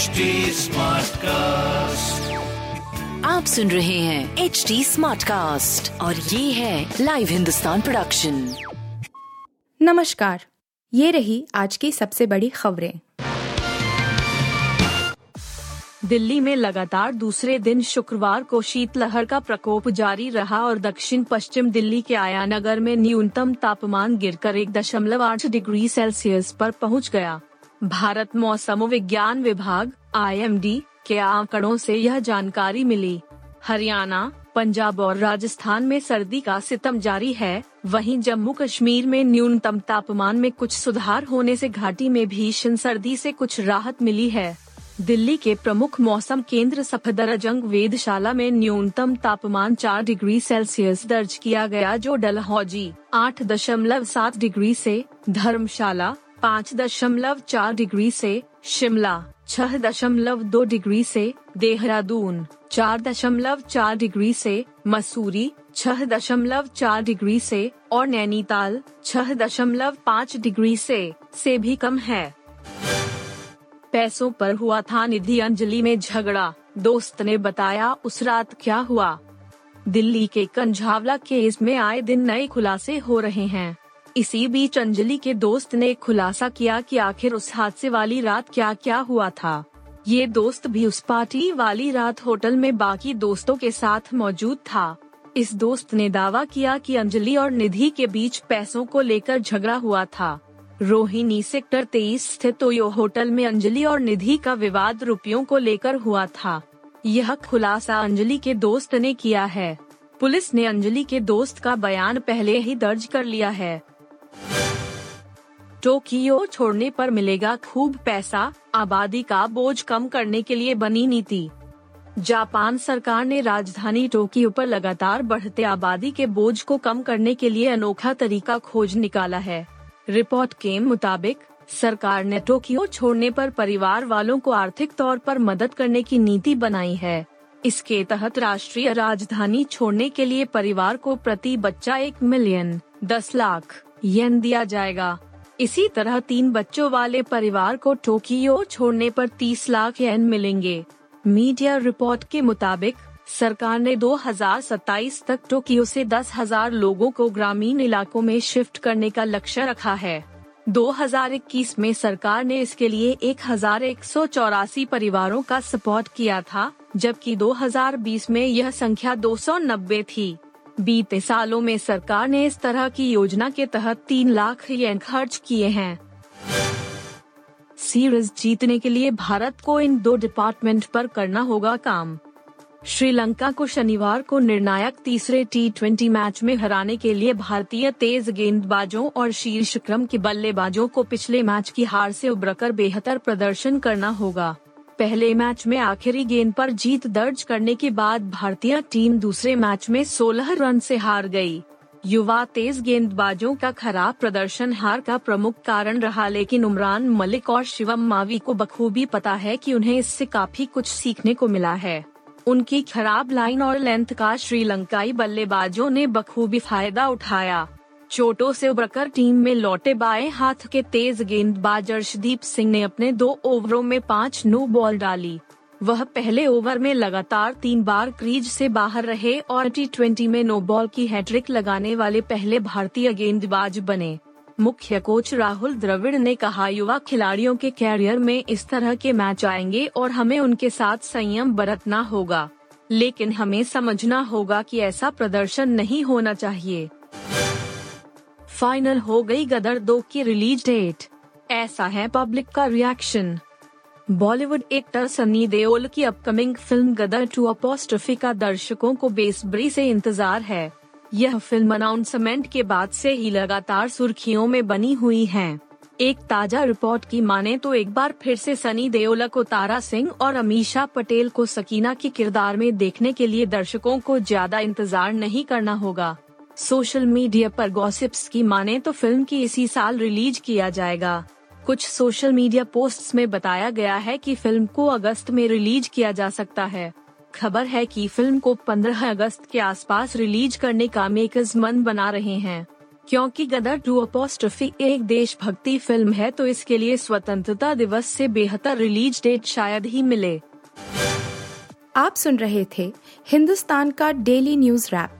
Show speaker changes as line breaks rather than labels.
HD cast
आप सुन रहे हैं एच डी स्मार्ट कास्ट और ये है लाइव हिंदुस्तान प्रोडक्शन
नमस्कार ये रही आज की सबसे बड़ी खबरें।
दिल्ली में लगातार दूसरे दिन शुक्रवार को शीतलहर का प्रकोप जारी रहा और दक्षिण पश्चिम दिल्ली के आयानगर में न्यूनतम तापमान गिरकर एक दशमलव आठ डिग्री सेल्सियस पर पहुँच गया। भारत मौसम विज्ञान विभाग आईएमडी के आंकड़ों से यह जानकारी मिली। हरियाणा, पंजाब और राजस्थान में सर्दी का सितम जारी है। वहीं जम्मू कश्मीर में न्यूनतम तापमान में कुछ सुधार होने से घाटी में भीषण सर्दी से कुछ राहत मिली है। दिल्ली के प्रमुख मौसम केंद्र सफदरजंग वेदशाला में न्यूनतम तापमान 4 डिग्री सेल्सियस दर्ज किया गया, जो डलहौजी आठ दशमलव सात डिग्री से धर्मशाला पाँच दशमलव चार डिग्री से शिमला, छह दशमलव दो डिग्री से देहरादून, चार दशमलव चार डिग्री से मसूरी, छह दशमलव चार डिग्री से और नैनीताल, छह दशमलव पाँच डिग्री से से भी कम है। पैसों पर हुआ था निधि अंजलि में झगड़ा, दोस्त ने बताया उस रात क्या हुआ। दिल्ली के कंझावला केस में आए दिन नए खुलासे हो रहे हैं। इसी बीच अंजलि के दोस्त ने खुलासा किया कि आखिर उस हादसे वाली रात क्या क्या हुआ था। ये दोस्त भी उस पार्टी वाली रात होटल में बाकी दोस्तों के साथ मौजूद था। इस दोस्त ने दावा किया कि अंजलि और निधि के बीच पैसों को लेकर झगड़ा हुआ था। रोहिणी सेक्टर तेईस स्थित ओयो होटल में अंजलि और निधि का विवाद रुपयों को लेकर हुआ था। यह खुलासा अंजलि के दोस्त ने किया है। पुलिस ने अंजलि के दोस्त का बयान पहले ही दर्ज कर लिया है। टोक्यो छोड़ने पर मिलेगा खूब पैसा, आबादी का बोझ कम करने के लिए बनी नीति। जापान सरकार ने राजधानी टोक्यो पर लगातार बढ़ते आबादी के बोझ को कम करने के लिए अनोखा तरीका खोज निकाला है। रिपोर्ट के मुताबिक, सरकार ने टोक्यो छोड़ने पर परिवार वालों को आर्थिक तौर पर मदद करने की नीति बनाई है। इसके तहत राष्ट्रीय राजधानी छोड़ने के लिए परिवार को प्रति बच्चा एक मिलियन दस लाख येन दिया जाएगा। इसी तरह तीन बच्चों वाले परिवार को टोक्यो छोड़ने पर तीस लाख येन मिलेंगे। मीडिया रिपोर्ट के मुताबिक, सरकार ने 2027 तक टोक्यो से दस हज़ार लोगों को ग्रामीण इलाकों में शिफ्ट करने का लक्ष्य रखा है। 2021 में सरकार ने इसके लिए एक हज़ार एक सौ चौरासी परिवारों का सपोर्ट किया था, जबकि 2020 में यह संख्या 290 थी। बीते सालों में सरकार ने इस तरह की योजना के तहत तीन लाख येन खर्च किए हैं। सीरीज़ जीतने के लिए भारत को इन दो डिपार्टमेंट पर करना होगा काम। श्रीलंका को शनिवार को निर्णायक तीसरे टी मैच में हराने के लिए भारतीय तेज गेंदबाजों और शीर्ष क्रम के बल्लेबाजों को पिछले मैच की हार से उबरकर बेहतर प्रदर्शन करना होगा। पहले मैच में आखिरी गेंद पर जीत दर्ज करने के बाद भारतीय टीम दूसरे मैच में 16 रन से हार गई। युवा तेज गेंदबाजों का खराब प्रदर्शन हार का प्रमुख कारण रहा, लेकिन उमरान मलिक और शिवम मावी को बखूबी पता है कि उन्हें इससे काफ़ी कुछ सीखने को मिला है उनकी खराब लाइन और लेंथ का श्रीलंकाई बल्लेबाजों ने बखूबी फ़ायदा उठाया चोटों से उबरकर टीम में लौटे बाएँ हाथ के तेज गेंदबाज अर्शदीप सिंह ने अपने दो ओवरों में पाँच नो बॉल डाली। वह पहले ओवर में लगातार तीन बार क्रीज से बाहर रहे और टी ट्वेंटी में नो बॉल की हैट्रिक लगाने वाले पहले भारतीय गेंदबाज बने। मुख्य कोच राहुल द्रविड़ ने कहा, युवा खिलाड़ियों के कैरियर में इस तरह के मैच आएँगे और हमें उनके साथ संयम बरतना होगा। लेकिन हमें समझना होगा कि ऐसा प्रदर्शन नहीं होना चाहिए। फाइनल हो गई गदर दो की रिलीज़ डेट ऐसा है पब्लिक का reaction Bollywood actor Sunny Deol की upcoming film Gadar two apostrophe का दर्शकों को बेसब्री से इंतज़ार है. यह फ़िल्म अनाउंसमेंट के बाद से ही लगातार सुर्खियों में बनी हुई है. एक ताज़ा रिपोर्ट की माने तो एक बार फिर से सनी देओल को तारा सिंह और अमीशा पटेल को सकीना के किरदार में देखने के लिए दर्शकों को ज़्यादा इंतज़ार नहीं करना होगा. सोशल मीडिया पर गॉसिप्स की माने तो फ़िल्म की इसी साल रिलीज़ किया जाएगा। कुछ सोशल मीडिया पोस्ट्स में बताया गया है कि फ़िल्म को अगस्त में रिलीज़ किया जा सकता है। खबर है कि फ़िल्म को 15 अगस्त के आसपास रिलीज़ करने का मेकर्स मन बना रहे हैं। क्योंकि गदर टू अपोस्ट्रफी एक देशभक्ति फ़िल्म है तो इसके लिए स्वतंत्रता दिवस से बेहतर रिलीज़ डेट शायद ही मिले।
आप सुन रहे थे हिंदुस्तान का डेली न्यूज़ रैप।